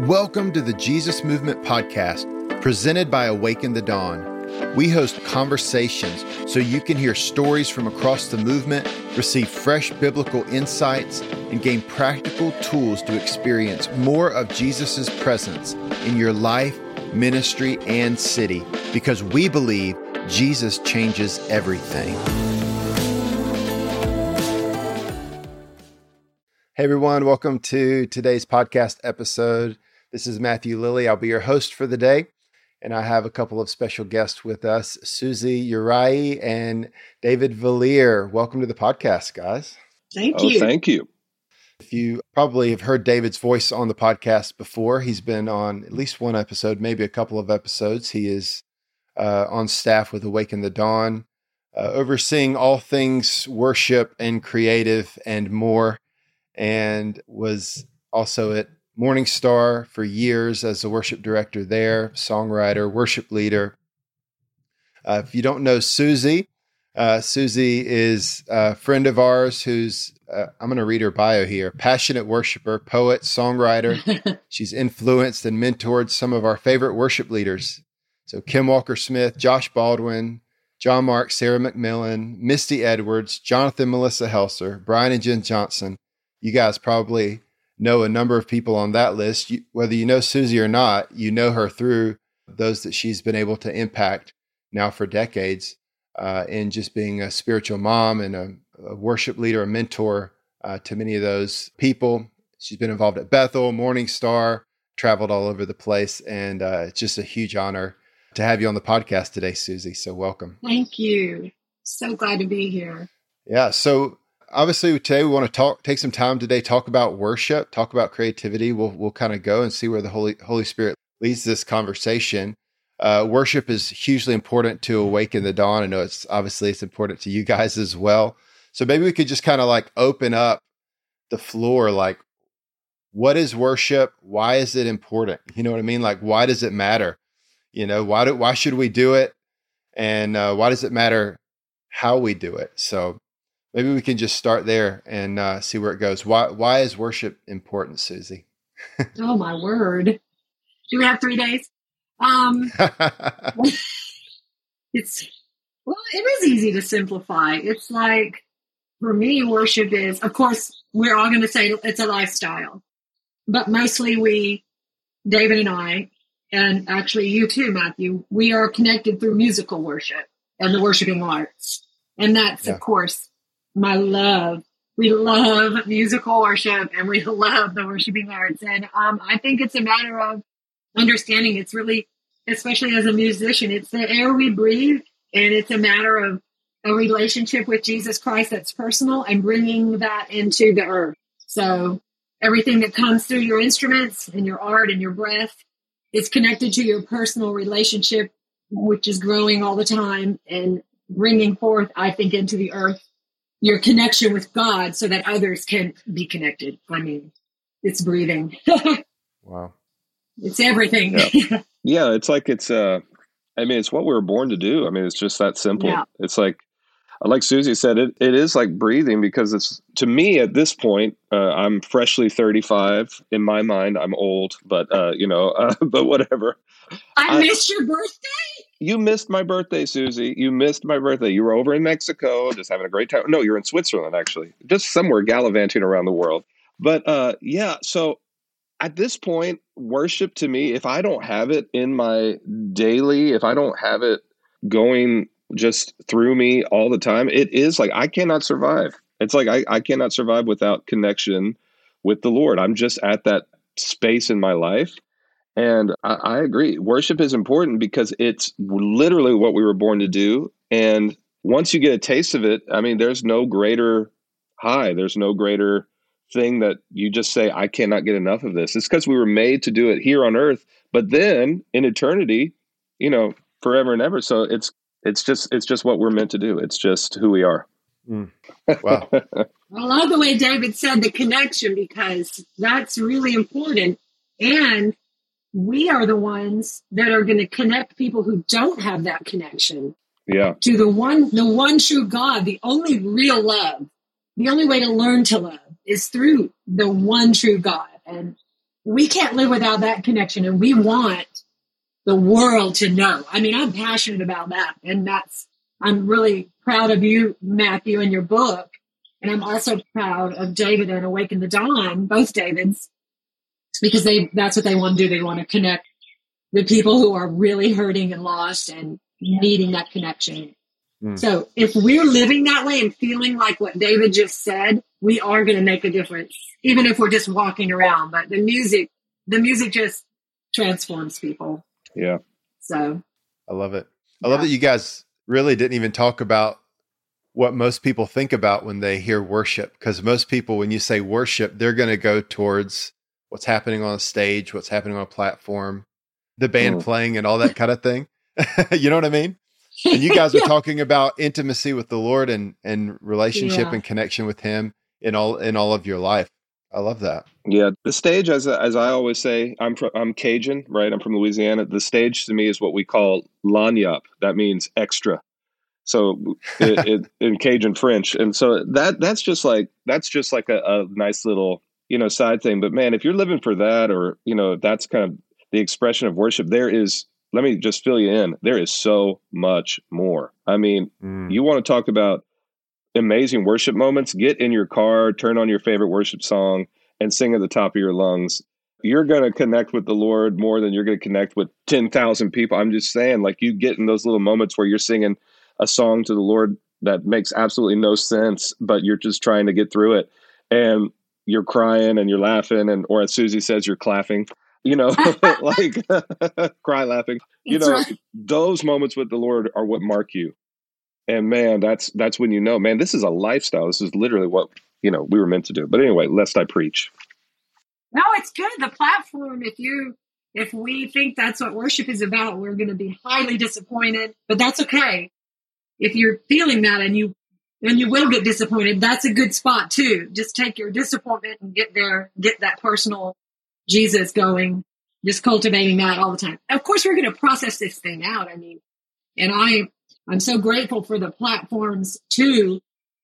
Welcome to the Jesus Movement Podcast, presented by Awaken the Dawn. We host conversations so you can hear stories from across the movement, receive fresh biblical insights, and gain practical tools to experience more of Jesus' presence in your life, ministry, and city because we believe Jesus changes everything. Hey everyone, welcome to today's podcast episode. This is Matthew Lilly. I'll be your host for the day. And I have a couple of special guests with us, Susie Yaraei and David Vallier. Welcome to the podcast, guys. Thank oh, you. Thank you. If you probably have heard David's voice on the podcast before, he's been on at least one episode, maybe a couple of episodes. He is uh, on staff with Awaken the Dawn, uh, overseeing all things worship and creative and more, and was also at Morning Star for years as a worship director there, songwriter, worship leader. Uh, if you don't know Susie, uh, Susie is a friend of ours who's, uh, I'm going to read her bio here passionate worshiper, poet, songwriter. She's influenced and mentored some of our favorite worship leaders. So, Kim Walker Smith, Josh Baldwin, John Mark, Sarah McMillan, Misty Edwards, Jonathan Melissa Helser, Brian and Jen Johnson. You guys probably know a number of people on that list. You, whether you know Susie or not, you know her through those that she's been able to impact now for decades uh, in just being a spiritual mom and a, a worship leader, a mentor uh, to many of those people. She's been involved at Bethel, Morning Star, traveled all over the place, and uh, it's just a huge honor to have you on the podcast today, Susie. So welcome. Thank you. So glad to be here. Yeah. So obviously today we want to talk take some time today talk about worship talk about creativity. We'll we'll kind of go and see where the holy holy spirit leads this conversation. Uh, worship is hugely important to awaken the dawn. I know it's obviously it's important to you guys as well. So maybe we could just kind of like open up the floor like what is worship? Why is it important? You know what i mean? Like why does it matter? You know why do why should we do it? And uh, why does it matter how we do it? So maybe we can just start there and uh, see where it goes. Why why is worship important, Susie? oh my word! Do we have three days? Um, it's well, it is easy to simplify. It's like for me, worship is, of course, we're all going to say it's a lifestyle, but mostly we, David and I, and actually you too, Matthew, we are connected through musical worship and the worshiping arts, and that's yeah. of course my love. We love musical worship and we love the worshiping arts. And um, I think it's a matter of understanding. It's really, especially as a musician, it's the air we breathe. And it's a matter of a relationship with Jesus Christ that's personal and bringing that into the earth. So everything that comes through your instruments and your art and your breath is connected to your personal relationship, which is growing all the time and bringing forth, I think, into the earth your connection with God so that others can be connected. I mean, it's breathing. wow. It's everything. Yeah. yeah. it's like it's uh I mean it's what we were born to do. I mean it's just that simple. Yeah. It's like like Susie said, it, it is like breathing because it's to me at this point, uh, I'm freshly 35. In my mind, I'm old, but uh, you know, uh, but whatever. I, I missed your birthday. You missed my birthday, Susie. You missed my birthday. You were over in Mexico, just having a great time. No, you're in Switzerland, actually, just somewhere gallivanting around the world. But uh, yeah, so at this point, worship to me, if I don't have it in my daily, if I don't have it going just through me all the time, it is like I cannot survive. It's like I, I cannot survive without connection with the Lord. I'm just at that space in my life and I, I, agree. Worship is important because it's literally what we were born to do. And once you get a taste of it, I mean, there's no greater high, there's no greater thing that you just say, I cannot get enough of this. It's because we were made to do it here on earth, but then in eternity, you know, forever and ever. So it's it's just it's just what we're meant to do. It's just who we are. Mm. Wow. I love the way David said the connection because that's really important. And we are the ones that are going to connect people who don't have that connection yeah to the one the one true god the only real love the only way to learn to love is through the one true god and we can't live without that connection and we want the world to know. I mean, I'm passionate about that. And that's, I'm really proud of you, Matthew, and your book. And I'm also proud of David and Awaken the Dawn, both Davids, because they, that's what they want to do. They want to connect the people who are really hurting and lost and needing that connection. Mm. So if we're living that way and feeling like what David just said, we are going to make a difference, even if we're just walking around. But the music, the music just transforms people. Yeah. So I love it. I yeah. love that you guys really didn't even talk about what most people think about when they hear worship. Because most people, when you say worship, they're going to go towards what's happening on a stage, what's happening on a platform, the band mm. playing, and all that kind of thing. you know what I mean? And you guys are yeah. talking about intimacy with the Lord and and relationship yeah. and connection with Him in all in all of your life. I love that. Yeah, the stage, as as I always say, I'm from I'm Cajun, right? I'm from Louisiana. The stage to me is what we call lagniappe. That means extra. So it, it, in Cajun French, and so that that's just like that's just like a, a nice little you know side thing. But man, if you're living for that, or you know, that's kind of the expression of worship. There is. Let me just fill you in. There is so much more. I mean, mm. you want to talk about amazing worship moments, get in your car, turn on your favorite worship song, and sing at the top of your lungs. You're going to connect with the Lord more than you're going to connect with 10,000 people. I'm just saying, like, you get in those little moments where you're singing a song to the Lord that makes absolutely no sense, but you're just trying to get through it. And you're crying and you're laughing, and or as Susie says, you're clapping. You know, like cry laughing. You know, right. those moments with the Lord are what mark you and man that's that's when you know man this is a lifestyle this is literally what you know we were meant to do but anyway lest i preach no it's good the platform if you if we think that's what worship is about we're going to be highly disappointed but that's okay if you're feeling that and you and you will get disappointed. That's a good spot too. Just take your disappointment and get there get that personal jesus going. Just cultivating that all the time. Of course we're going to process this thing out. I mean and i I'm so grateful for the platforms too.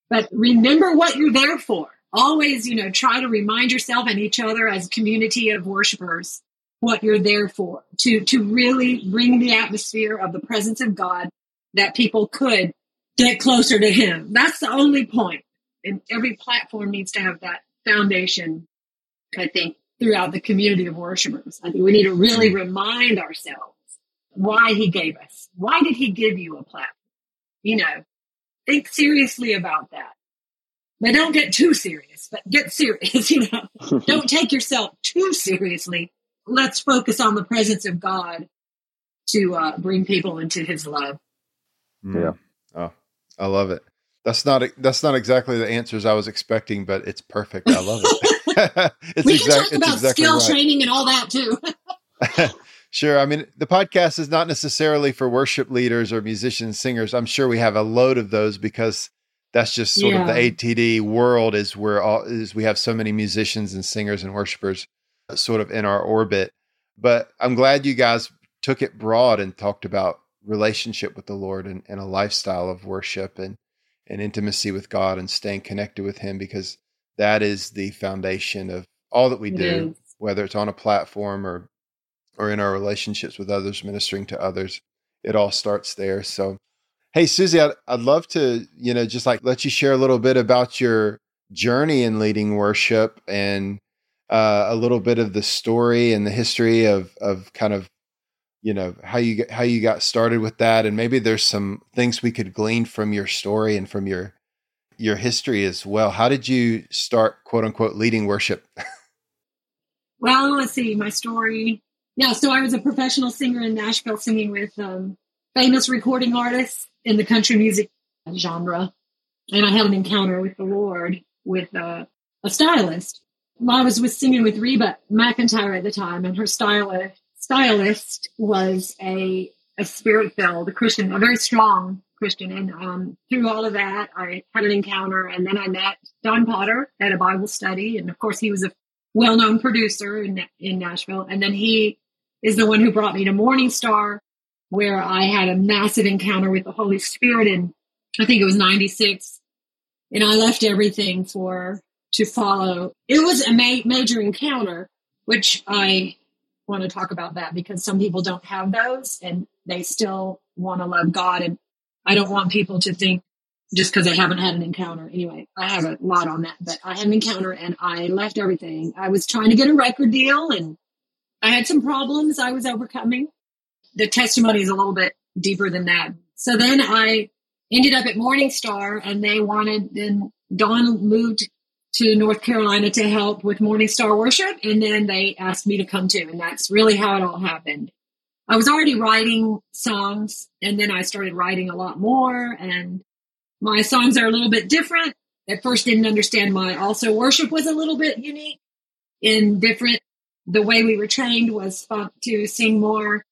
But remember what you're there for. Always, you know, try to remind yourself and each other as a community of worshipers what you're there for. To to really bring the atmosphere of the presence of God that people could get closer to him. That's the only point. And every platform needs to have that foundation, I think, throughout the community of worshipers. I think we need to really remind ourselves why he gave us. Why did he give you a platform? You know, think seriously about that. But don't get too serious, but get serious, you know. don't take yourself too seriously. Let's focus on the presence of God to uh, bring people into his love. Yeah. I love it. That's not that's not exactly the answers I was expecting, but it's perfect. I love it. it's we can talk about exactly skill right. training and all that too. Sure. I mean, the podcast is not necessarily for worship leaders or musicians, singers. I'm sure we have a load of those because that's just sort yeah. of the ATD world is where all is we have so many musicians and singers and worshipers uh, sort of in our orbit. But I'm glad you guys took it broad and talked about relationship with the Lord and, and a lifestyle of worship and, and intimacy with God and staying connected with Him because that is the foundation of all that we do, whether it's on a platform or or in our relationships with others, ministering to others. It all starts there. So, hey, Susie, I'd, I'd love to, you know, just like let you share a little bit about your journey in leading worship and uh, a little bit of the story and the history of of kind of you know how you how you got started with that and maybe there's some things we could glean from your story and from your your history as well how did you start quote unquote leading worship well let's see my story yeah, so I was a professional singer in Nashville singing with um, famous recording artists in the country music genre. And I had an encounter with the Lord with uh, a stylist. I was with singing with Reba McEntire at the time, and her stylist stylist was a a spirit filled Christian, a very strong Christian. And um, through all of that, I had an encounter, and then I met Don Potter at a Bible study, and of course, he was a well known producer in in Nashville. And then he is the one who brought me to Morning Star, where I had a massive encounter with the Holy Spirit And I think it was 96. And I left everything for, to follow. It was a ma- major encounter, which I want to talk about that because some people don't have those and they still want to love God. And I don't want people to think just because they haven't had an encounter. Anyway, I have a lot on that, but I had an encounter and I left everything. I was trying to get a record deal and I had some problems I was overcoming. The testimony is a little bit deeper than that. So then I ended up at Morning Star and they wanted, then Dawn moved to North Carolina to help with Morning Star worship. And then they asked me to come too. And that's really how it all happened. I was already writing songs and then I started writing a lot more and my songs are a little bit different. At first didn't understand my also worship was a little bit unique in different. The way we were trained was to sing more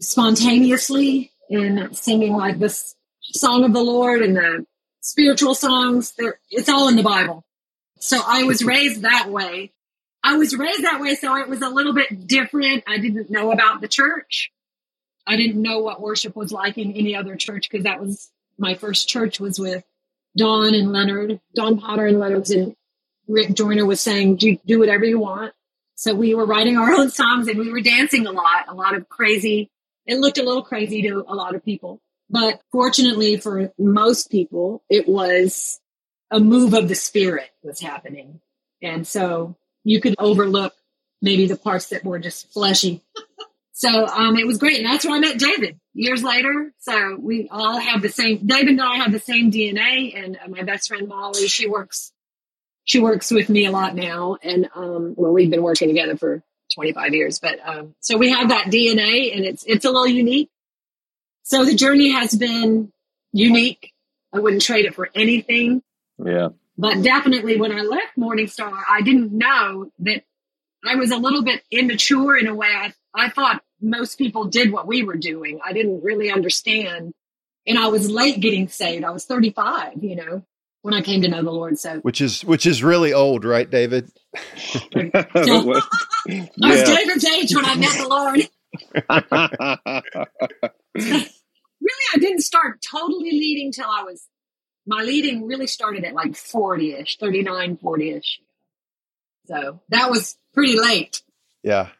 spontaneously in singing like this song of the Lord and the spiritual songs. There, it's all in the Bible. So I was raised that way. I was raised that way, so it was a little bit different. I didn't know about the church. I didn't know what worship was like in any other church because that was my first church was with Don and Leonard, Don Potter and Leonard, and Rick Joyner was saying, do, do whatever you want. So we were writing our own songs and we were dancing a lot, a lot of crazy. It looked a little crazy to a lot of people. But fortunately for most people, it was a move of the spirit was happening. And so you could overlook maybe the parts that were just fleshy. so um, it was great. And that's where I met David years later. So we all have the same, David and I have the same DNA. And uh, my best friend Molly, she works, she works with me a lot now. And um, well, we've been working together for 25 years, but um, so we have that DNA and it's, it's a little unique. So the journey has been unique. I wouldn't trade it for anything. Yeah. But definitely when I left Morningstar, I didn't know that I was a little bit immature in a way. I, I thought most people did what we were doing. I didn't really understand. And I was late getting saved. I was 35, you know, when I came to know the Lord. So which is which is really old, right, David? so, I was David's age when I met the Lord. really, I didn't start totally leading till I was my leading really started at like 40 ish, 39, 40 ish. So that was pretty late. Yeah.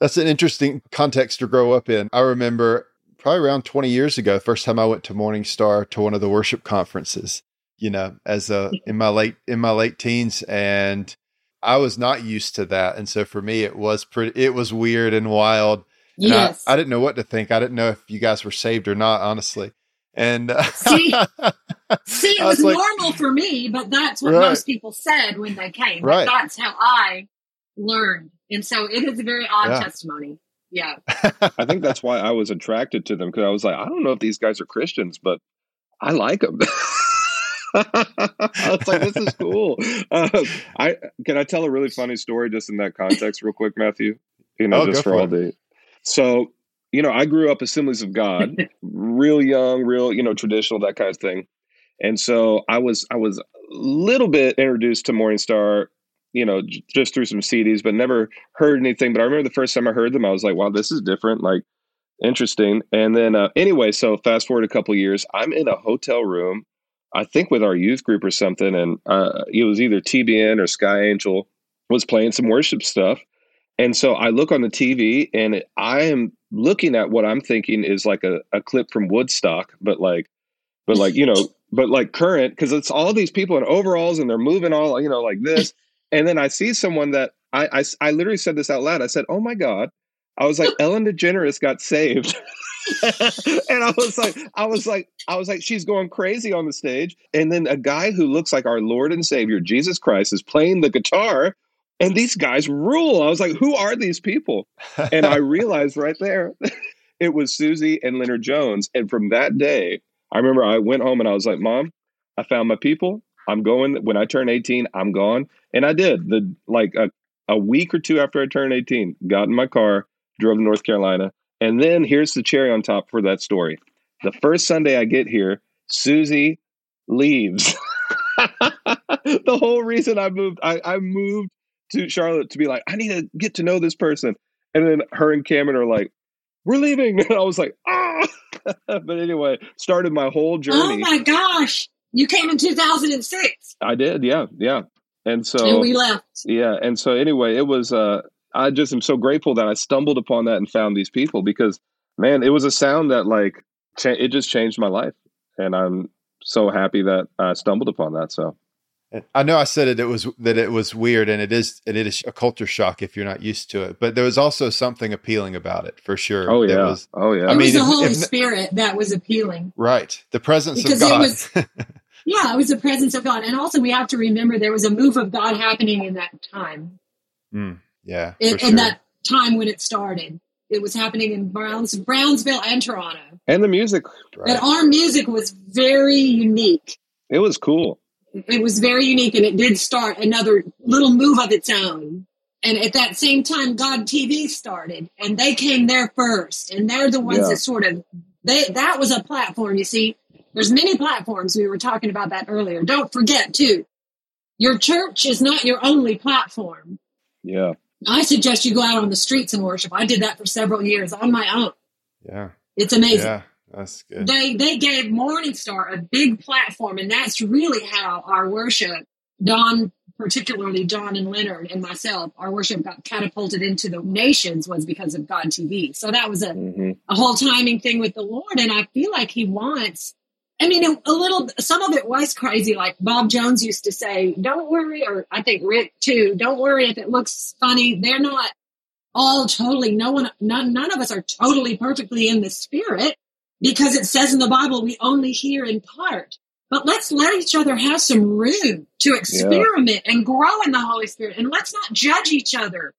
That's an interesting context to grow up in. I remember probably around 20 years ago, first time I went to Morning Star to one of the worship conferences, you know, as a in my late in my late teens and I was not used to that. And so for me it was pretty it was weird and wild. And yes. I, I didn't know what to think. I didn't know if you guys were saved or not, honestly. And uh, see, see, it was, was like, normal for me, but that's what right. most people said when they came. Right. That's how I learned. And so it is a very odd yeah. testimony. Yeah. I think that's why I was attracted to them because I was like, I don't know if these guys are Christians, but I like them. I was like, this is cool. Uh, I can I tell a really funny story just in that context, real quick, Matthew. You know, oh, just for, for all day. So, you know, I grew up Assemblies of God, real young, real you know, traditional, that kind of thing. And so I was I was a little bit introduced to Morning Star you know, just through some CDs, but never heard anything. But I remember the first time I heard them, I was like, wow, this is different, like interesting. And then uh, anyway, so fast forward a couple years, I'm in a hotel room, I think with our youth group or something, and uh, it was either TBN or Sky Angel was playing some worship stuff. And so I look on the TV and it, I am looking at what I'm thinking is like a, a clip from Woodstock, but like, but like, you know, but like current, because it's all these people in overalls and they're moving all, you know, like this. And then I see someone that I, I, I literally said this out loud. I said, "Oh my god!" I was like, "Ellen DeGeneres got saved," and I was like, I was like, I was like, she's going crazy on the stage. And then a guy who looks like our Lord and Savior Jesus Christ is playing the guitar, and these guys rule. I was like, who are these people? And I realized right there, it was Susie and Leonard Jones. And from that day, I remember I went home and I was like, Mom, I found my people. I'm going when I turn 18, I'm gone. And I did. The like a, a week or two after I turned 18, got in my car, drove to North Carolina. And then here's the cherry on top for that story. The first Sunday I get here, Susie leaves. the whole reason I moved, I, I moved to Charlotte to be like, I need to get to know this person. And then her and Cameron are like, we're leaving. And I was like, ah. but anyway, started my whole journey. Oh my gosh. You came in 2006. I did, yeah, yeah. And so and we left. Yeah, and so anyway, it was uh I just am so grateful that I stumbled upon that and found these people because man, it was a sound that like cha- it just changed my life, and I'm so happy that I stumbled upon that. So I know I said it, it was that it was weird, and it is and it is a culture shock if you're not used to it. But there was also something appealing about it for sure. oh yeah, was- oh yeah, It I was mean, the if- Holy if- Spirit that was appealing. right, the presence Because of it God. was- Yeah, it was the presence of God. And also, we have to remember there was a move of God happening in that time, Mm, yeah, in, for in that time when it started. It was happening in Browns, Brownsville and Toronto. and the music, Right. And our music was very unique. it was cool. It was very unique, and it did start another little move of its own. And at that same time, God TV started, and they came there first, and they're the ones Yeah. that sort of they that was a platform. You see, there's many platforms. We were talking about that earlier. Don't forget too, your church is not your only platform. Yeah, I suggest you go out on the streets and worship. I did that for several years on my own. yeah, It's amazing. yeah, that's good. They they gave Morningstar a big platform, and that's really how our worship, Don, particularly Don and Leonard and myself, our worship got catapulted into the nations was because of God TV. So that was a, hmm a whole timing thing with the Lord, and I feel like He wants. I mean, a, a little. Some of it was crazy. Like Bob Jones used to say, "Don't worry," or I think Rick too. Don't worry if it looks funny. They're not all totally. No one. None. None of us are totally perfectly in the spirit because it says in the Bible we only hear in part. But let's let each other have some room to experiment and grow in the Holy Spirit. And let's not judge each other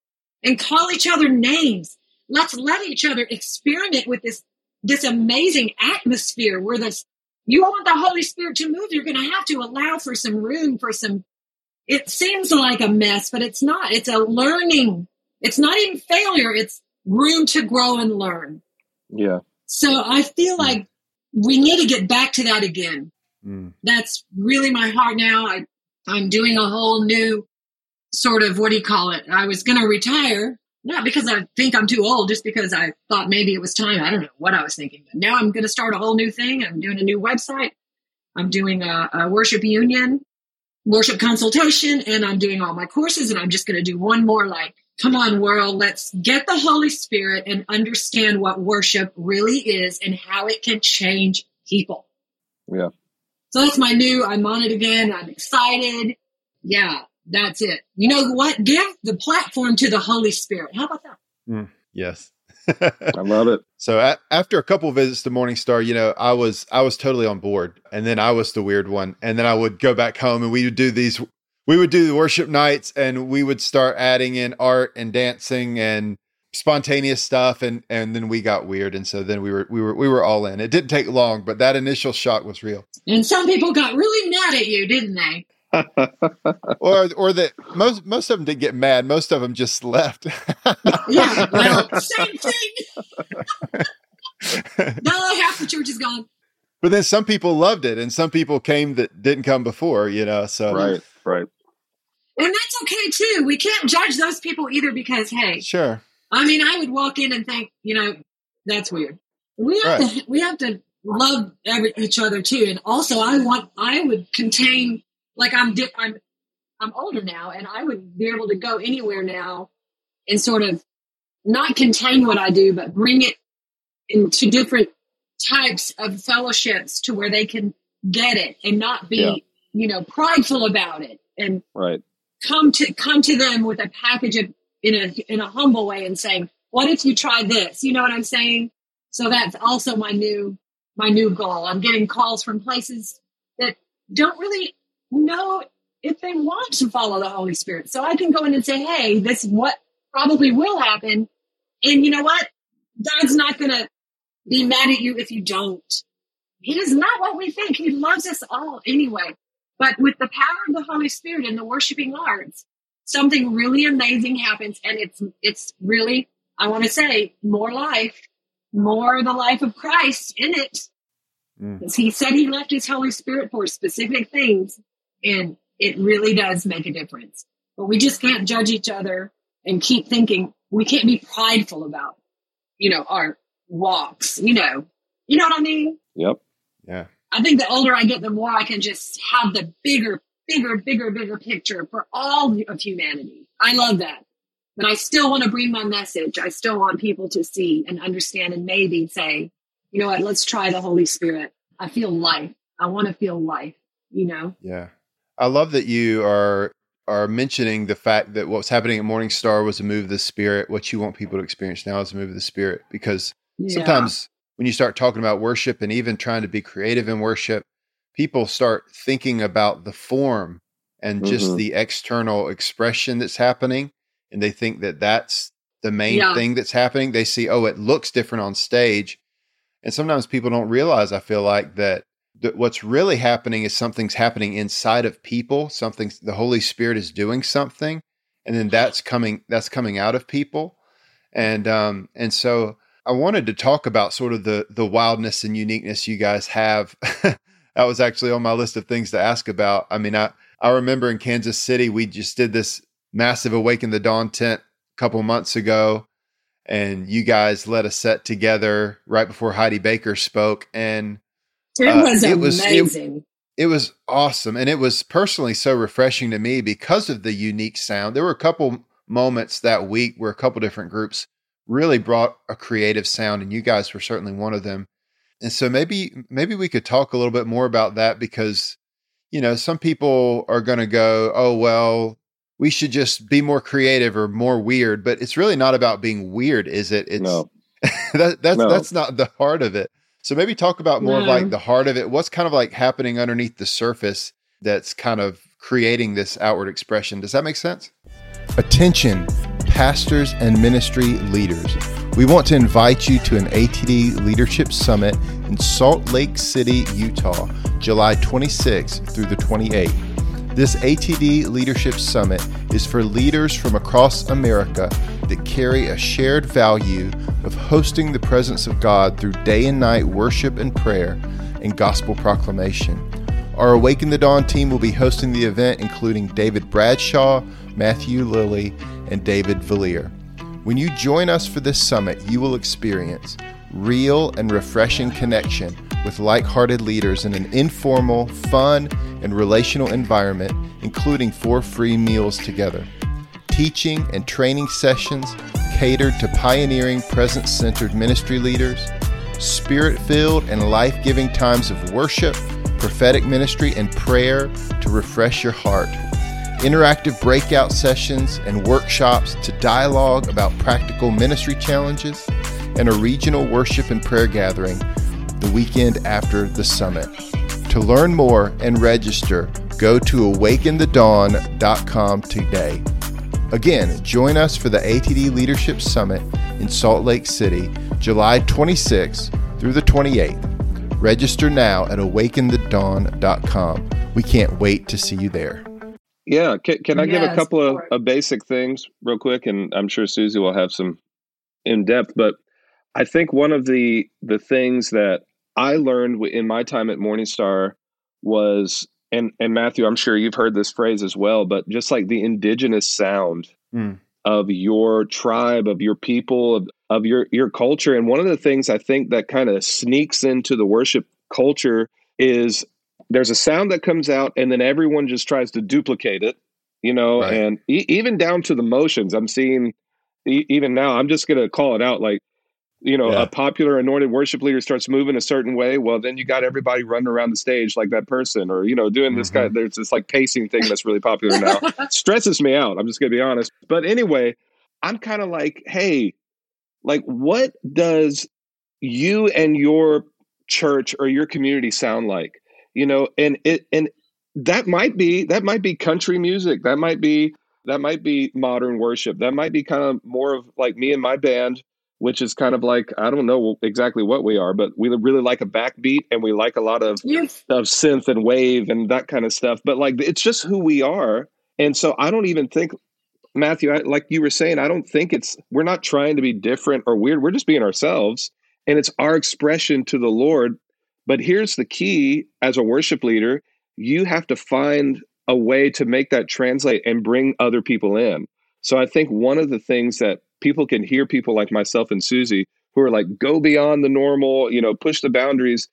and call each other names. Let's let each other experiment with this, this amazing atmosphere where this, you want the Holy Spirit to move, you're going to have to allow for some room for some, it seems like a mess, but it's not. It's a learning. It's not even failure. It's room to grow and learn. yeah, So I feel like we need to get back to that again. Mm, That's really my heart now. I, I'm doing a whole new sort of, what do you call it? I was going to retire, not because I think I'm too old, just because I thought maybe it was time. I don't know what I was thinking, but now I'm going to start a whole new thing. I'm doing a new website. I'm doing a, a worship union, worship consultation, and I'm doing all my courses. And I'm just going to do one more like, come on, world, let's get the Holy Spirit and understand what worship really is and how it can change people. Yeah. So that's my new, I'm on it again. I'm excited. Yeah, that's it. You know what? Give the platform to the Holy Spirit. How about that? Hmm, yes. I love it. So a- after a couple visits to Morningstar, you know, I was I was totally on board, and then I was the weird one, and then I would go back home, and we would do these, we would do the worship nights, and we would start adding in art and dancing and spontaneous stuff, and and then we got weird, and so then we were we were we were all in. It didn't take long, but that initial shock was real, And some people got really mad at you, didn't they? or or that most most of them didn't get mad, most of them just left. Yeah, well, same thing. No, half the church is gone. But then some people loved it, and some people came that didn't come before, you know. So right, right. And that's okay too. We can't judge those people either because, hey, sure, I mean, I would walk in and think, you know, that's weird. We have to, we have to love every, each other too. And also, I want, I would contain, like I'm, di- I'm, I'm older now, and I would be able to go anywhere now and sort of not contain what I do, but bring it into different types of fellowships to where they can get it and not be, Yeah. you know, prideful about it and Right. Come to come to them with a package of in a in a humble way and saying, "What if you try this?" You know what I'm saying? So that's also my new my new goal. I'm getting calls from places that don't really know if they want to follow the Holy Spirit. So I can go in and say, "Hey, this what probably will happen." And you know what? God's not going to be mad at you if you don't. He is not what we think. He loves us all anyway. But with the power of the Holy Spirit and the worshiping arts, something really amazing happens. And it's, it's really, I want to say, more life, more the life of Christ in it. Mm. Because he said he left his Holy Spirit for specific things. And it really does make a difference. But we just can't judge each other and keep thinking we can't be prideful about, you know, our walks, you know, you know what I mean? Yep. yeah, I think the older I get, the more I can just have the bigger, bigger, bigger, bigger picture for all of humanity. I love that. but I still want to bring my message. I still want people to see and understand and maybe say, you know what, let's try the Holy Spirit. I feel life. I want to feel life, you know? Yeah. I love that you are are mentioning the fact that what's happening at Morning Star was a move of the spirit. What you want people to experience now is a move of the spirit. Because yeah. sometimes when you start talking about worship and even trying to be creative in worship, people start thinking about the form and just mm-hmm. the external expression that's happening. And they think that that's the main yeah. thing that's happening. They see, oh, it looks different on stage. And sometimes people don't realize, I feel like, that, that what's really happening is something's happening inside of people. Something, the Holy Spirit is doing something. And then that's coming, that's coming out of people. And, um, and so I wanted to talk about sort of the, the wildness and uniqueness you guys have. that was actually on my list of things to ask about. I mean, I, I remember in Kansas City, we just did this massive Awaken the Dawn tent a couple months ago, and you guys led a set together right before Heidi Baker spoke, and it uh, was it was, amazing. It, it was awesome, and it was personally so refreshing to me because of the unique sound. There were a couple moments that week where a couple different groups really brought a creative sound, and you guys were certainly one of them. And so maybe maybe we could talk a little bit more about that because you know, some people are going to go, oh, well, we should just be more creative or more weird. But it's really not about being weird, is it? It's no. that, that's no. that's not the heart of it. So maybe talk about more no. like the heart of it. What's kind of like happening underneath the surface that's kind of creating this outward expression. Does that make sense? Attention, pastors and ministry leaders. We want to invite you to an ATD Leadership Summit in Salt Lake City, Utah, July 26th through the 28th. This ATD Leadership Summit is for leaders from across America that carry a shared value of hosting the presence of God through day and night worship and prayer and gospel proclamation. Our Awaken the Dawn team will be hosting the event, including David Bradshaw, Matthew Lilly, and David Vallier. When you join us for this summit, you will experience real and refreshing connection with like hearted leaders in an informal, fun, and relational environment, including four free meals together. Teaching and training sessions catered to pioneering, presence centered ministry leaders, spirit filled and life giving times of worship, prophetic ministry, and prayer to refresh your heart interactive breakout sessions and workshops to dialogue about practical ministry challenges, and a regional worship and prayer gathering the weekend after the summit. To learn more and register, go to awakenthedawn.com today. Again, join us for the ATD Leadership Summit in Salt Lake City, July 26th through the 28th. Register now at awakenthedawn.com. We can't wait to see you there. Yeah, can, can I yes, give a couple of, of, basic things real quick, and I'm sure Susie will have some in depth. But I think one of the the things that I learned in my time at Morningstar was, and and Matthew, I'm sure you've heard this phrase as well, but just like the indigenous sound mm. Of your tribe, of your people, of, of your your culture, and one of the things I think that kind of sneaks into the worship culture is there's a sound that comes out and then everyone just tries to duplicate it you know right. and e- even down to the motions i'm seeing e- even now i'm just going to call it out like you know yeah. a popular anointed worship leader starts moving a certain way well then you got everybody running around the stage like that person or you know doing mm-hmm. this guy there's this like pacing thing that's really popular now stresses me out i'm just going to be honest but anyway i'm kind of like hey like what does you and your church or your community sound like you know and it and that might be that might be country music that might be that might be modern worship that might be kind of more of like me and my band which is kind of like i don't know exactly what we are but we really like a backbeat and we like a lot of yes. of synth and wave and that kind of stuff but like it's just who we are and so i don't even think matthew I, like you were saying i don't think it's we're not trying to be different or weird we're just being ourselves and it's our expression to the lord but here's the key as a worship leader you have to find a way to make that translate and bring other people in. So I think one of the things that people can hear people like myself and Susie who are like, go beyond the normal, you know, push the boundaries,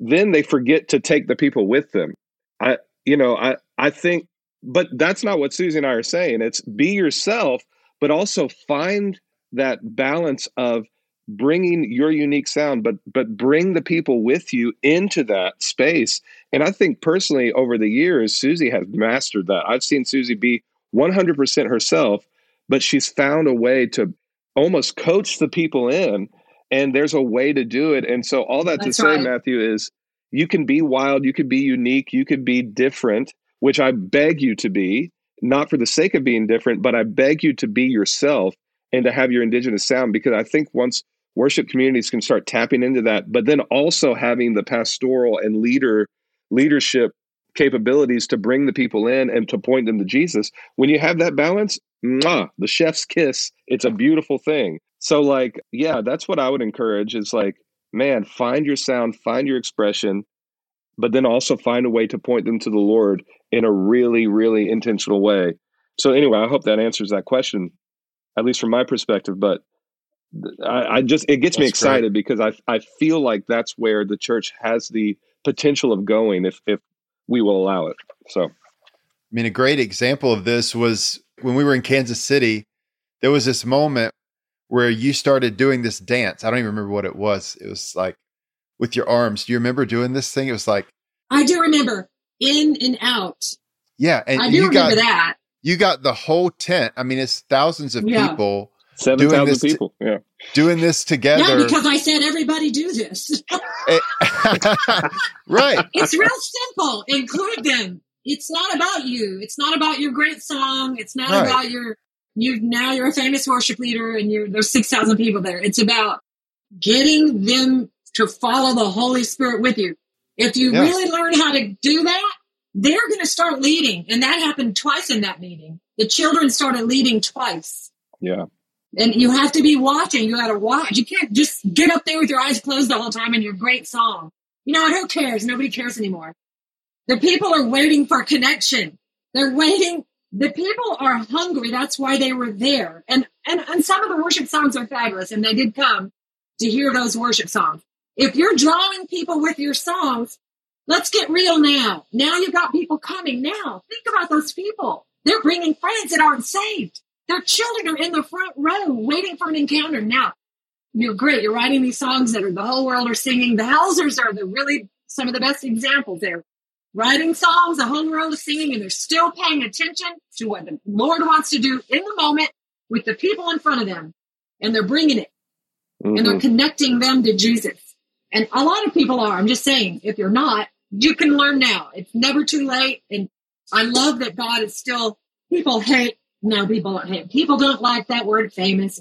then they forget to take the people with them. I, you know, I, I think, but that's not what Susie and I are saying. It's be yourself, but also find that balance of bringing your unique sound but but bring the people with you into that space and i think personally over the years susie has mastered that i've seen susie be 100% herself but she's found a way to almost coach the people in and there's a way to do it and so all that That's to say right. matthew is you can be wild you can be unique you can be different which i beg you to be not for the sake of being different but i beg you to be yourself and to have your indigenous sound because i think once worship communities can start tapping into that but then also having the pastoral and leader leadership capabilities to bring the people in and to point them to jesus when you have that balance mwah, the chef's kiss it's a beautiful thing so like yeah that's what i would encourage is like man find your sound find your expression but then also find a way to point them to the lord in a really really intentional way so anyway i hope that answers that question at least from my perspective but I, I just it gets that's me excited great. because I I feel like that's where the church has the potential of going if if we will allow it. So, I mean, a great example of this was when we were in Kansas City. There was this moment where you started doing this dance. I don't even remember what it was. It was like with your arms. Do you remember doing this thing? It was like I do remember in and out. Yeah, and I do you remember got, that. You got the whole tent. I mean, it's thousands of yeah. people Seven thousand people. T- yeah. Doing this together. Yeah, because I said everybody do this. Eh, right. It's real simple. Include them. It's not about you. It's not about your great song. It's not right. about your you now you're a famous worship leader and you're there's six thousand people there. It's about getting them to follow the Holy Spirit with you. If you yeah. really learn how to do that, they're going to start leading. And that happened twice in that meeting. The children started leading twice. Yeah. And you have to be watching. You got to watch. You can't just get up there with your eyes closed the whole time and your great song. You know, who cares? Nobody cares anymore. The people are waiting for connection. They're waiting. The people are hungry. That's why they were there. And, and, and some of the worship songs are fabulous and they did come to hear those worship songs. If you're drawing people with your songs, let's get real now. Now you've got people coming now. Think about those people. They're bringing friends that aren't saved. Their children are in the front row waiting for an encounter. Now, you're great. You're writing these songs that are the whole world are singing. The Helsers are the really some of the best examples. They're writing songs the whole world is singing, and they're still paying attention to what the Lord wants to do in the moment with the people in front of them, and they're bringing it, mm-hmm. and they're mm-hmm. connecting them to Jesus. And a lot of people are. I'm just saying, if you're not, you can learn now. It's never too late. And I love that God is still. People hate no, people don't hate. people don't like that word famous.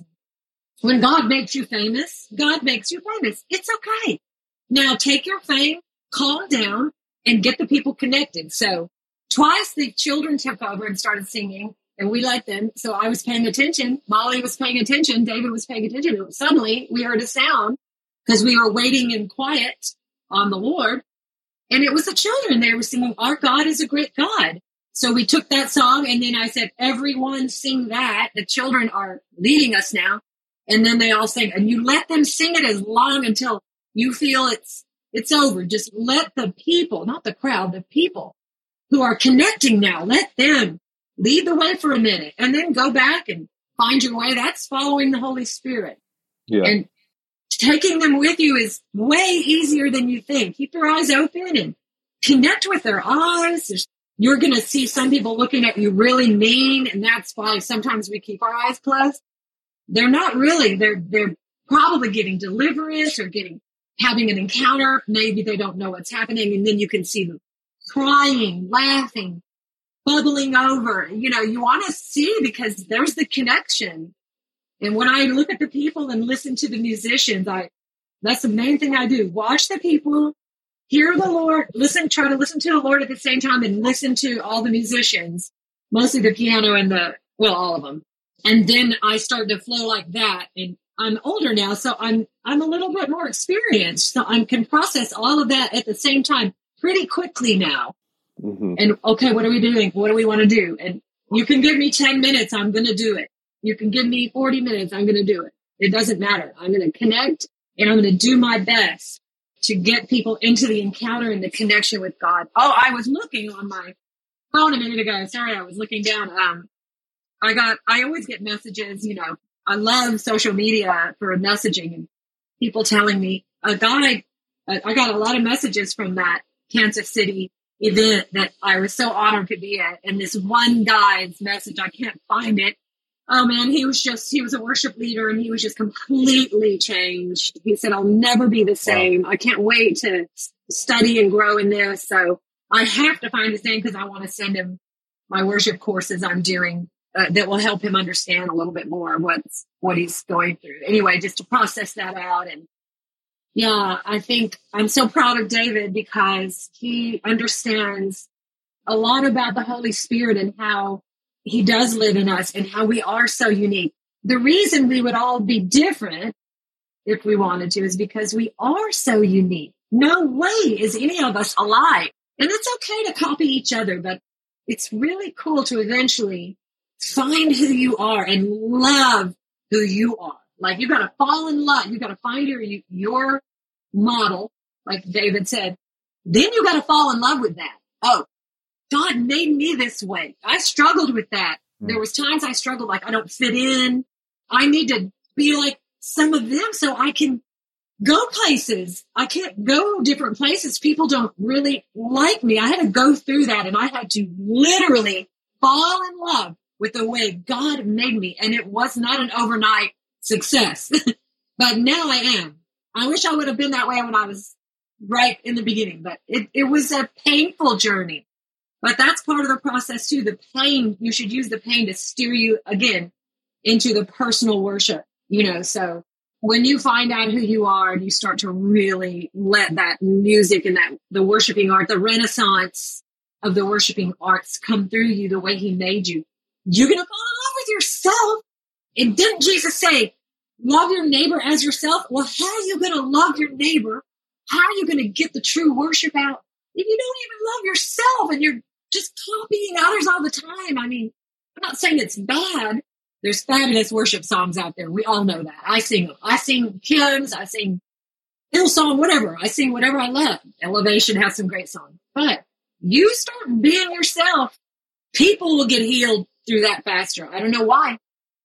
When God makes you famous, God makes you famous. It's okay. Now take your fame, calm down, and get the people connected. So twice the children took over and started singing, and we let them. So I was paying attention. Molly was paying attention. David was paying attention. Suddenly we heard a sound because we were waiting in quiet on the Lord. And it was the children. They were singing, Our God is a great God. So we took that song and then I said, everyone sing that. The children are leading us now. And then they all sing and you let them sing it as long until you feel it's, it's over. Just let the people, not the crowd, the people who are connecting now, let them lead the way for a minute and then go back and find your way. That's following the Holy Spirit. Yeah. And taking them with you is way easier than you think. Keep your eyes open and connect with their eyes. There's you're going to see some people looking at you really mean, and that's why sometimes we keep our eyes closed. They're not really. They're they're probably getting deliverance or getting having an encounter. Maybe they don't know what's happening, and then you can see them crying, laughing, bubbling over. You know, you want to see because there's the connection. And when I look at the people and listen to the musicians, I that's the main thing I do. Watch the people hear the Lord, listen, try to listen to the Lord at the same time and listen to all the musicians, mostly the piano and the, well, all of them. And then I start to flow like that. And I'm older now, so I'm, I'm a little bit more experienced. So I can process all of that at the same time pretty quickly now. Mm-hmm. And okay, what are we doing? What do we want to do? And you can give me 10 minutes. I'm going to do it. You can give me 40 minutes. I'm going to do it. It doesn't matter. I'm going to connect and I'm going to do my best to get people into the encounter and the connection with God. Oh, I was looking on my phone a minute ago. Sorry, I was looking down. Um, I got, I always get messages, you know, I love social media for messaging and people telling me a guy, I got a lot of messages from that Kansas City event that I was so honored to be at. And this one guy's message, I can't find it. Oh man, he was just, he was a worship leader and he was just completely changed. He said, I'll never be the same. I can't wait to study and grow in this. So I have to find his name because I want to send him my worship courses I'm doing uh, that will help him understand a little bit more what's what he's going through. Anyway, just to process that out and yeah, I think I'm so proud of David because he understands a lot about the Holy Spirit and how he does live in us and how we are so unique. The reason we would all be different if we wanted to is because we are so unique. No way is any of us alike. And it's okay to copy each other, but it's really cool to eventually find who you are and love who you are. Like you got to fall in love. You got to find your your model, like David said. Then you got to fall in love with that. Oh, God made me this way. I struggled with that. Mm. There was times I struggled like I don't fit in. I need to be like some of them so I can go places. I can't go different places. People don't really like me. I had to go through that and I had to literally fall in love with the way God made me. And it was not an overnight success, but now I am. I wish I would have been that way when I was right in the beginning, but it, it was a painful journey. But that's part of the process too. The pain, you should use the pain to steer you again into the personal worship, you know, so when you find out who you are and you start to really let that music and that the worshiping art, the renaissance of the worshiping arts come through you the way he made you, you're going to fall in love with yourself. And didn't Jesus say, love your neighbor as yourself? Well, how are you going to love your neighbor? How are you going to get the true worship out if you don't even love yourself and you're just copying others all the time? I mean, I'm not saying it's bad, there's fabulous worship songs out there. We all know that. I sing. I sing hymns. I sing Hillsong, whatever. I sing whatever I love. Elevation has some great songs. But you start being yourself, people will get healed through that faster. I don't know why.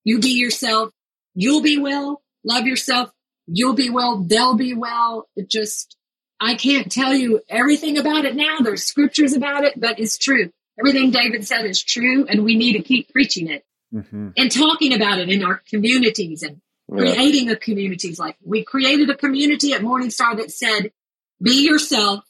You be yourself. You'll be well. Love yourself. You'll be well. They'll be well. It just, I can't tell you everything about it now. There's scriptures about it, but it's true. Everything David said is true, and we need to keep preaching it mm-hmm. and talking about it in our communities and yeah. creating a communities. Like we created a community at Morningstar that said, be yourself.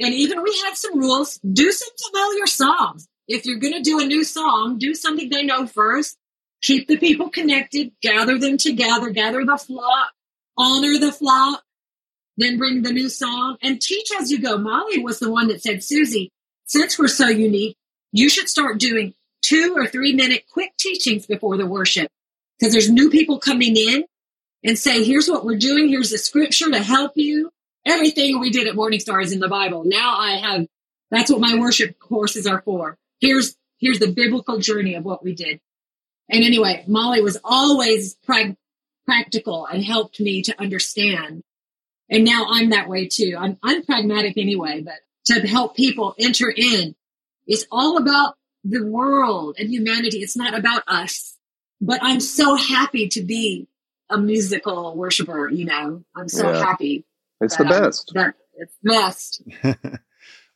And even we had some rules. Do some familiar songs. If you're going to do a new song, do something they know first. Keep the people connected, gather them together, gather the flock, honor the flock, then bring the new song and teach as you go. Molly was the one that said, Susie, since we're so unique, you should start doing two or three minute quick teachings before the worship because there's new people coming in and say, here's what we're doing. Here's the scripture to help you. Everything we did at Morningstar is in the Bible. Now I have, that's what my worship courses are for. Here's, here's the biblical journey of what we did. And anyway, Molly was always pra- practical and helped me to understand. And now I'm that way too. I'm, I'm pragmatic anyway, but to help people enter in is all about the world and humanity. It's not about us. But I'm so happy to be a musical worshiper, you know. I'm so yeah. happy. It's the best. that it's best. well,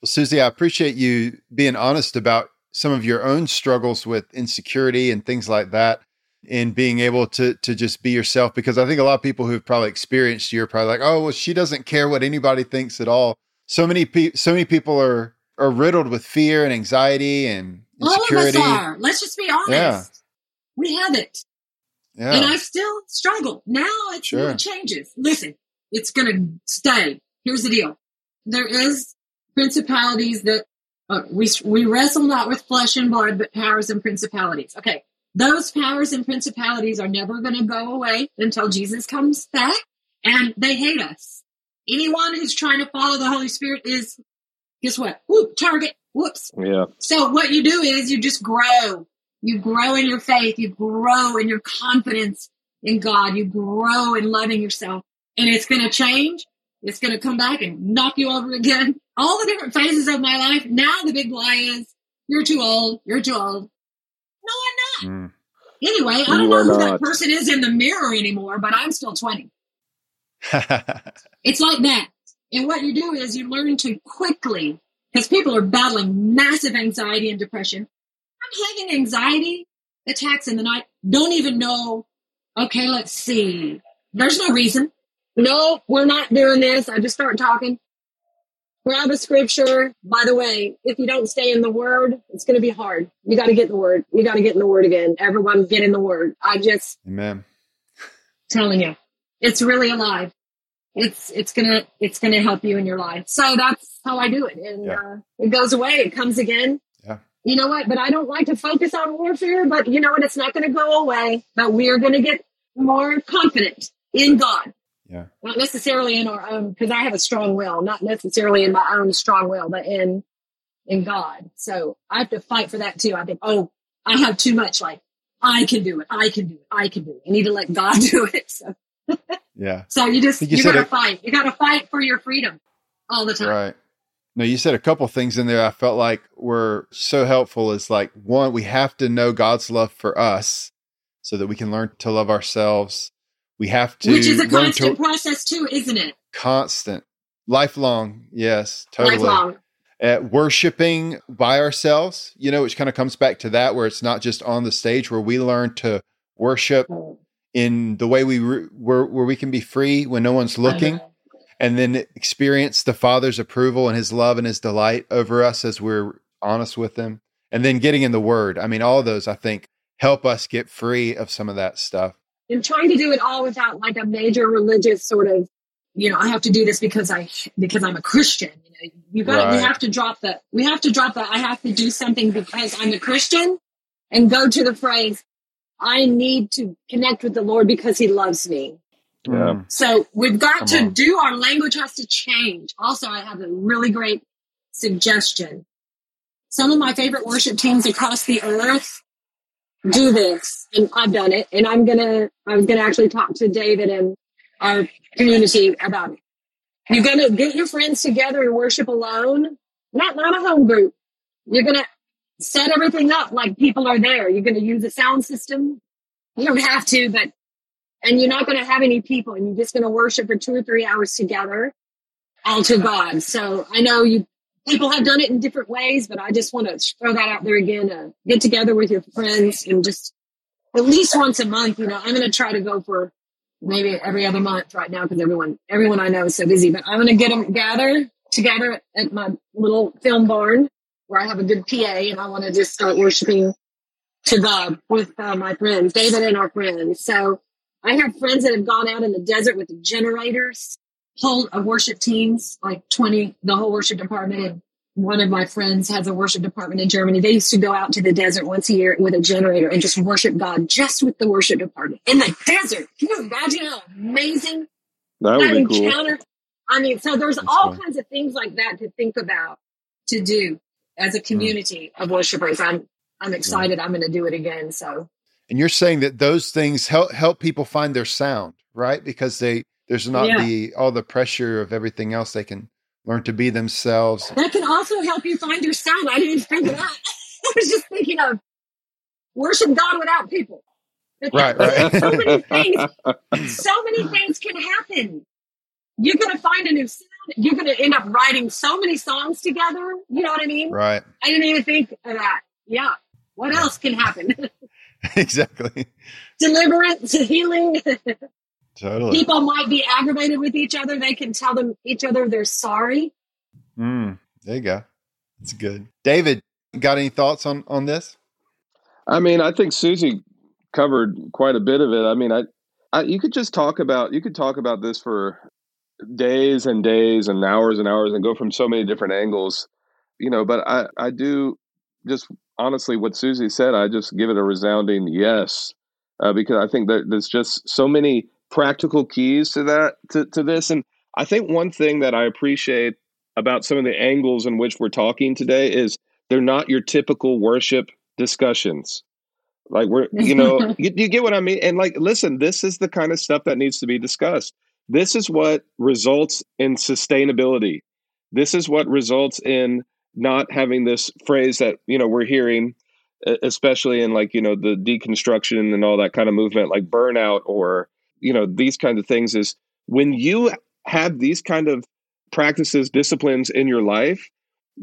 Susie, I appreciate you being honest about some of your own struggles with insecurity and things like that in being able to to just be yourself because I think a lot of people who've probably experienced you are probably like, "Oh, well she doesn't care what anybody thinks at all." So many pe- so many people are are riddled with fear and anxiety and insecurity. All of us are. Let's just be honest. Yeah. We have it. Yeah. And I still struggle. Now it's sure. it changes. Listen, it's gonna stay. Here's the deal. There is principalities that uh, we we wrestle not with flesh and blood, but powers and principalities. Okay, those powers and principalities are never going to go away until Jesus comes back, and they hate us. Anyone who's trying to follow the Holy Spirit is guess what? Whoop, target. Whoops. Yeah. So what you do is you just grow. You grow in your faith. You grow in your confidence in God. You grow in loving yourself. And it's going to change. It's going to come back and knock you over again. All the different phases of my life. Now the big lie is you're too old. You're too old. No, I'm not. Mm. Anyway, I don't You know who not. that person is in the mirror anymore, but I'm still 20. It's like that. And what you do is you learn to quickly, because people are battling massive anxiety and depression. I'm having anxiety attacks in the night. Don't even know. Okay, let's see. There's no reason. No, we're not doing this. I just start talking. Grab a scripture. By the way, if you don't stay in the word, it's going to be hard. You got to get in the word. You got to get in the word again. Everyone get in the word. I just Amen. telling you, it's really alive. It's it's gonna it's gonna help you in your life. So that's how I do it, and Yeah. uh, it goes away. It comes again. Yeah. You know what? But I don't like to focus on warfare. But you know what? It's not going to go away. But we are going to get more confident in God, Yeah. not necessarily in our own. Because I have a strong will, not necessarily in my own strong will, but in in God. So I have to fight for that too. I think, oh, I have too much. Like I can do it. I can do it. I can do it. I need to let God do it. So. Yeah. So you just you you, gotta it- fight. You gotta fight for your freedom all the time. Right. No, you said a couple things in there I felt like were so helpful is like one, we have to know God's love for us so that we can learn to love ourselves. We have to Which is a constant to process too, isn't it? constant, lifelong. Yes, totally. Lifelong. Uh, worshiping by ourselves, you know, which kind of comes back to that where it's not just on the stage where we learn to worship in the way we re- where where we can be free when no one's looking and then experience the father's approval and his love and his delight over us as we're honest with him and then getting in the word i mean all of those i think help us get free of some of that stuff And trying to do it all without like a major religious sort of, you know, I have to do this because I because I'm a Christian. You know, you got we have to drop the we have to drop the I have to do something because I'm a Christian and go to the phrase I need to connect with the Lord because he loves me. Yeah. So we've got Come to on. do our language has to change. Also, I have a really great suggestion. Some of my favorite worship teams across the earth do this, and I've done it. And I'm gonna, I was gonna actually talk to David and our community about it. You're gonna get your friends together and worship alone, not not a home group. You're gonna set everything up like people are there. You're gonna use a sound system. You don't have to, but and you're not to have any people and you're just to worship for two or three hours together all to god so i know you people have done it in different ways but i just want to throw that out there again uh, get together with your friends and just at least once a month you know i'm going to try to go for maybe every other month right now because everyone everyone i know is so busy but i'm going to get them gather together at my little film barn where i have a good pa and i want to just start worshiping to god with uh, my friends david and our friends. So I have friends that have gone out in the desert with generators, whole uh, worship teams, like 20, the whole worship department. And one of my friends has a worship department in Germany. They used to go out to the desert once a year with a generator and just worship God just with the worship department in the desert. Can you imagine how amazing That that would be cool. encounter? I mean, so there's That's all cool. kinds of things like that to think about to do as a community of worshipers. I'm, I'm excited. I'm going to do it again. So and you're saying that those things help help people find their sound right because they there's not Yeah. the all the pressure of everything else they can learn to be themselves That can also help you find your sound. I didn't think of that. I was just thinking of worship God without people. Right, right. so many things, so many things can happen. You're going to find a new sound. You're going to end up writing so many songs together. You know what I mean? right I didn't even think of that. Yeah. What else can happen? exactly Deliverance, healing. Totally People might be aggravated with each other. They can tell them each other they're sorry. Mm, there you go. That's good. David, got any thoughts on on this? I mean, I think Susie covered quite a bit of it. I mean, I, I you could just talk about you could talk about this for days and days and hours and hours and go from so many different angles, you know. But I I do just honestly what Susie said. I just give it a resounding yes uh, because I think that there's just so many practical keys to that to to this, and I think one thing that I appreciate about some of the angles in which we're talking today is they're not your typical worship discussions. Like we're, you know, you, you get what I mean. And like, listen, this is the kind of stuff that needs to be discussed. This is what results in sustainability. This is what results in not having this phrase that you know we're hearing especially in like you know the deconstruction and all that kind of movement like burnout or you know these kind of things is when you have these kind of practices disciplines in your life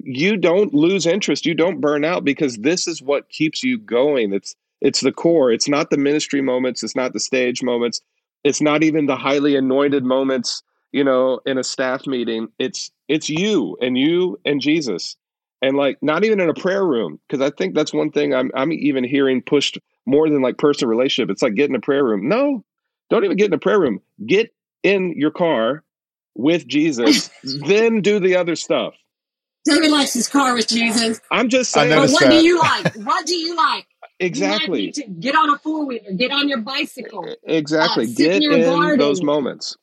you don't lose interest you don't burn out because this is what keeps you going. It's it's the core. It's not the ministry moments it's not the stage moments it's not even the highly anointed moments you know in a staff meeting. It's it's you and you and jesus. And like not even in a prayer room because i think that's one thing i'm i'm even hearing pushed more than like personal relationship. It's like get in a prayer room. No don't even get in the prayer room get in your car with jesus then do the other stuff david likes his car with jesus i'm just saying but what that. do you like what do you like exactly you get on a four-wheeler get on your bicycle exactly uh, get in, in those moments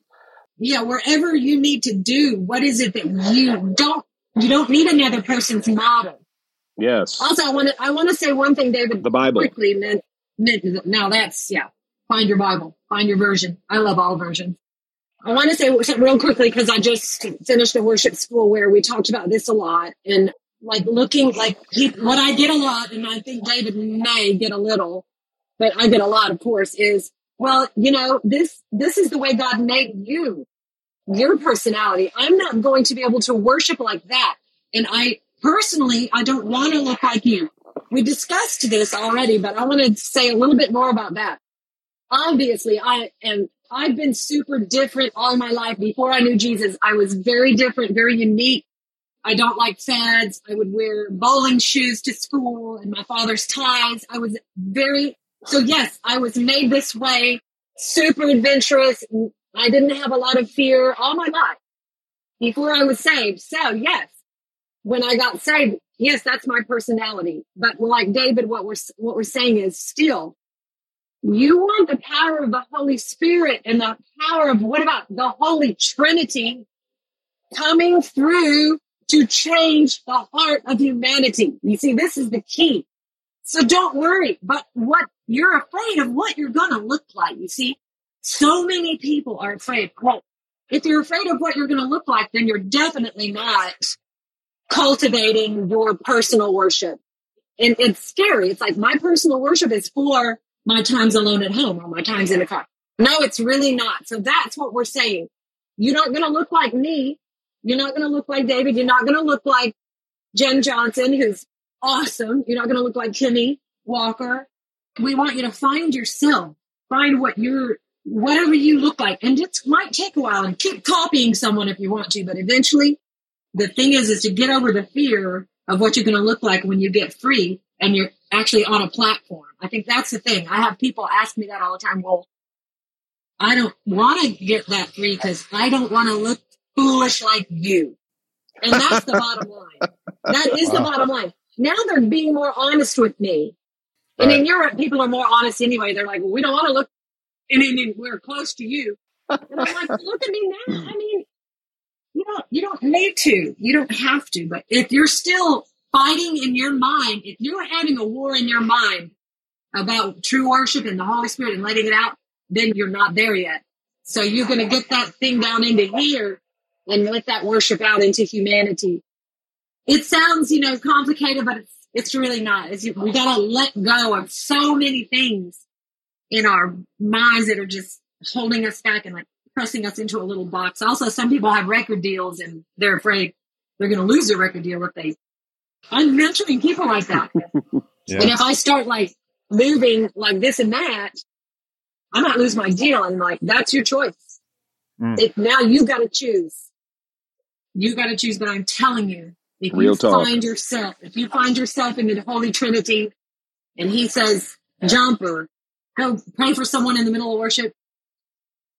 yeah wherever you need to do what is it that you don't you don't need another person's model. Yes. Also, I want to I want to say one thing, David. The Bible. Quickly, now that's yeah. Find your Bible. Find your version. I love all versions. I want to say real quickly because I just finished a worship school where we talked about this a lot and like looking like he, what I get a lot, and I think David may get a little, but I get a lot, of course, is well, you know, this this is the way God made you your personality. I'm not going to be able to worship like that. And I personally, I don't want to look like you. We discussed this already, but I want to say a little bit more about that. Obviously, I am, I've been super different all my life. Before I knew Jesus, I was very different, very unique. I don't like fads. I would wear bowling shoes to school and my father's ties. I was very, so yes, I was made this way, super adventurous, I didn't have a lot of fear all my life before I was saved. So yes, when I got saved, yes, that's my personality. But like David, what we're, what we're saying is still, you want the power of the Holy Spirit and the power of what about the Holy Trinity coming through to change the heart of humanity. You see, this is the key. So don't worry, but what you're afraid of what you're going to look like. You see, so many people are afraid. Well, if you're afraid of what you're going to look like, then you're definitely not cultivating your personal worship. And it's scary. It's like my personal worship is for my times alone at home or my times in the car. No, it's really not. So that's what we're saying. You're not going to look like me. You're not going to look like David. You're not going to look like Jen Johnson, who's awesome. You're not going to look like Kimmy Walker. We want you to find yourself, find what you're whatever you look like. And it might take a while and keep copying someone if you want to, but eventually the thing is, is to get over the fear of what you're going to look like when you get free and you're actually on a platform. I think that's the thing. I have people ask me that all the time. Well, I don't want to get that free because I don't want to look foolish like you. And that's the bottom line. That is wow. the bottom line. Now they're being more honest with me. And right. in Europe, people are more honest anyway. They're like, well, we don't want to look and then we're close to you. And I'm like, look at me now. I mean, you don't you don't need to. You don't have to. But if you're still fighting in your mind, if you're having a war in your mind about true worship and the Holy Spirit and letting it out, then you're not there yet. So you're going to get that thing down into here and let that worship out into humanity. It sounds, you know, complicated, but it's, it's really not. It's, we got to let go of so many things in our minds that are just holding us back and like pressing us into a little box. Also, some people have record deals and they're afraid they're going to lose their record deal if they. I'm mentoring people like that. yeah. And if I start like moving like this and that, I might lose my deal. And like, that's your choice. Mm. If now you got to choose. You got to choose. But I'm telling you, if Real you talk. find yourself, if you find yourself in the Holy Trinity, and He says, "Jumper, go pray for someone in the middle of worship,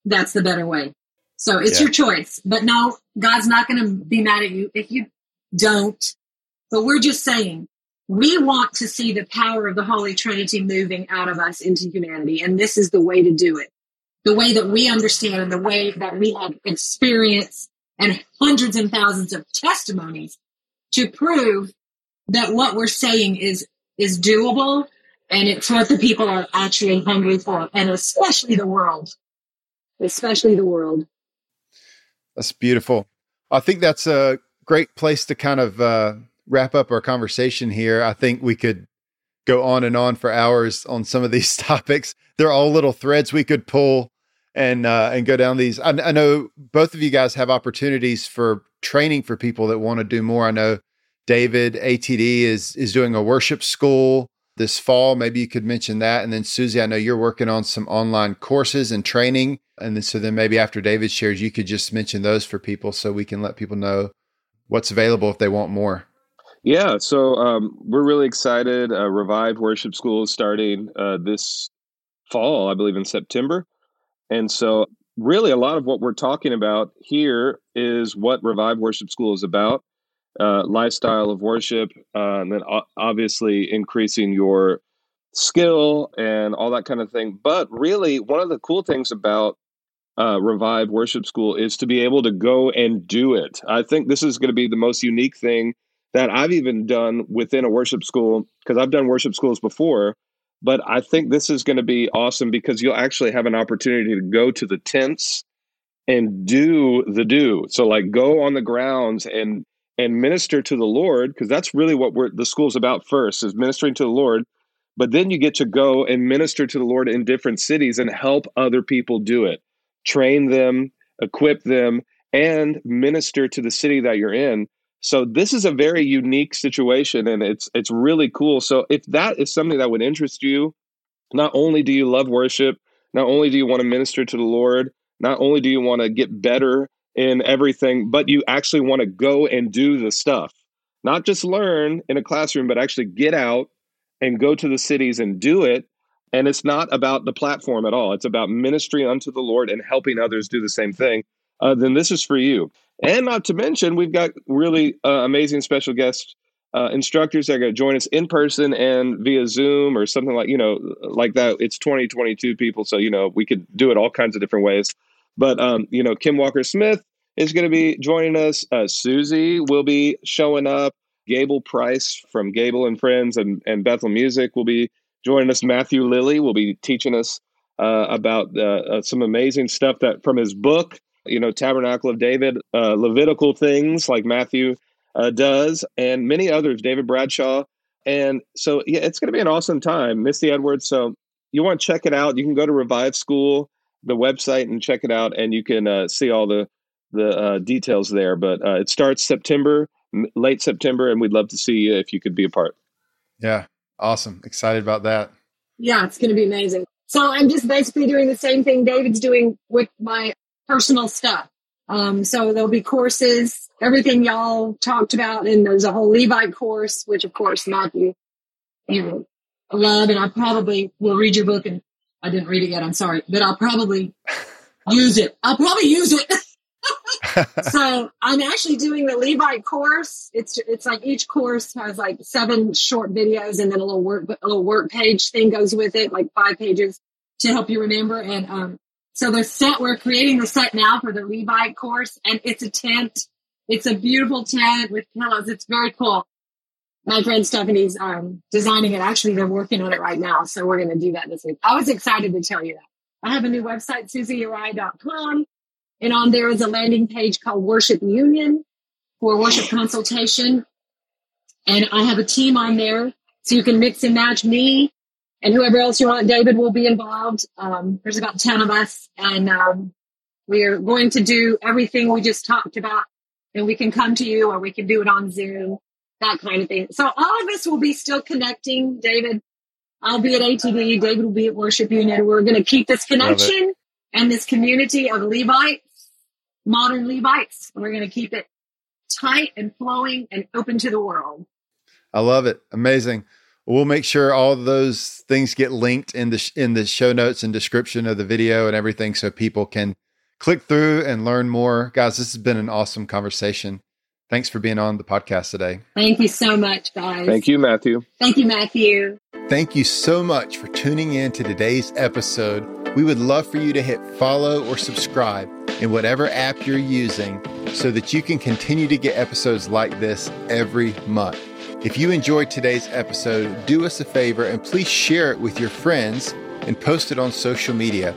that's the better way. So it's yeah. your choice. But no, God's not going to be mad at you if you don't. But we're just saying we want to see the power of the Holy Trinity moving out of us into humanity. And this is the way to do it. The way that we understand and the way that we have experience and hundreds and thousands of testimonies to prove that what we're saying is, is doable and it's what the people are actually hungry for, and especially the world, especially the world. That's beautiful. I think that's a great place to kind of uh, wrap up our conversation here. I think we could go on and on for hours on some of these topics. They're all little threads we could pull and uh, and go down these. I, I know both of you guys have opportunities for training for people that want to do more. I know David ATD is is doing a worship school this fall. Maybe you could mention that. And then Susie, I know you're working on some online courses and training. And then so then maybe after David shares, you could just mention those for people so we can let people know what's available if they want more. Yeah, so um, we're really excited. Uh, Worship School is starting uh, this fall, I believe in September. And so, really, a lot of what we're talking about here is what Revived Worship School is about uh, lifestyle of worship, uh, and then obviously increasing your skill and all that kind of thing. But really, one of the cool things about uh, Revive Worship School is to be able to go and do it. I think this is going to be the most unique thing that I've even done within a worship school because I've done worship schools before. But I think this is going to be awesome because you'll actually have an opportunity to go to the tents and do the do. So, like, go on the grounds and and minister to the Lord, because that's really what we're the school's about first is ministering to the Lord. But then you get to go and minister to the Lord in different cities and help other people do it. Train them, equip them, and minister to the city that you're in. So this is a very unique situation and it's it's really cool. So if that is something that would interest you, not only do you love worship, not only do you want to minister to the Lord, not only do you want to get better in everything, but you actually want to go and do the stuff. Not just learn in a classroom, but actually get out and go to the cities and do it. And it's not about the platform at all. It's about ministry unto the Lord and helping others do the same thing. Uh, then this is for you. And not to mention, we've got really uh, amazing special guest uh, instructors that are going to join us in person and via Zoom or something like you know like that. It's 2022 people, so you know we could do it all kinds of different ways. But um, you know, Kim Walker Smith is going to be joining us. Uh, Susie will be showing up. Gable Price from Gable and Friends and, and Bethel Music will be joining us. Matthew Lilly will be teaching us uh, about uh, uh some amazing stuff that from his book, you know, Tabernacle of David, uh, Levitical things like Matthew uh, does, and many others, David Bradshaw. And so, yeah, it's going to be an awesome time. Misty Edwards. So you want to check it out. You can go to Revive School the website and check it out, and you can uh, see all the the uh, details there. But uh, it starts September, m- late September, and we'd love to see you if you could be a part. Yeah, awesome! Excited about that. Yeah, it's going to be amazing. So I'm just basically doing the same thing David's doing with my personal stuff. Um, so there'll be courses, everything y'all talked about, and there's a whole Levite course, which of course Matthew, you know, love, and I probably will read your book and I didn't read it yet. I'm sorry, but I'll probably use it. I'll probably use it. so I'm actually doing the Levite course. It's it's like each course has like seven short videos and then a little work a little work page thing goes with it, like five pages to help you remember. And um, so the set we're creating the set now for the Levite course, and it's a tent. It's a beautiful tent with pillows. It's very cool my friend Stephanie's um, designing it. Actually, they're working on it right now. So we're going to do that this week. I was excited to tell you that. I have a new website, susieyaraei.com. And on there is a landing page called Worship Union for worship consultation. And I have a team on there. So you can mix and match me and whoever else you want. David will be involved. Um, there's about 10 of us. And um, we are going to do everything we just talked about. And we can come to you or we can do it on Zoom that kind of thing. So all of us will be still connecting. David, I'll be at ATD. David will be at Worship Union. We're going to keep this connection and this community of Levites, modern Levites. We're going to keep it tight and flowing and open to the world. I love it. Amazing. We'll make sure all those things get linked in the in the show notes and description of the video and everything, so people can click through and learn more. Guys, this has been an awesome conversation. Thanks for being on the podcast today. Thank you so much, guys. Thank you, Matthew. Thank you, Matthew. Thank you so much for tuning in to today's episode. We would love for you to hit follow or subscribe in whatever app you're using so that you can continue to get episodes like this every month. If you enjoyed today's episode, do us a favor and please share it with your friends and post it on social media.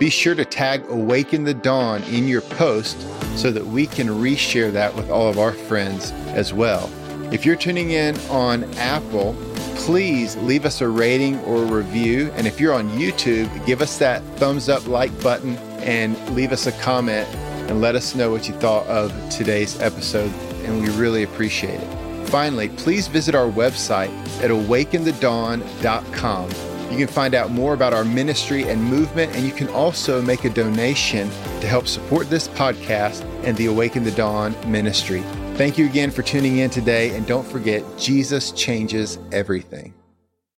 Be sure to tag Awaken the Dawn in your post so that we can reshare that with all of our friends as well. If you're tuning in on Apple, please leave us a rating or a review. And if you're on YouTube, give us that thumbs up like button and leave us a comment and let us know what you thought of today's episode. And we really appreciate it. Finally, please visit our website at awakenthedawn.com. You can find out more about our ministry and movement, and you can also make a donation to help support this podcast and the Awaken the Dawn ministry. Thank you again for tuning in today, and don't forget, Jesus changes everything.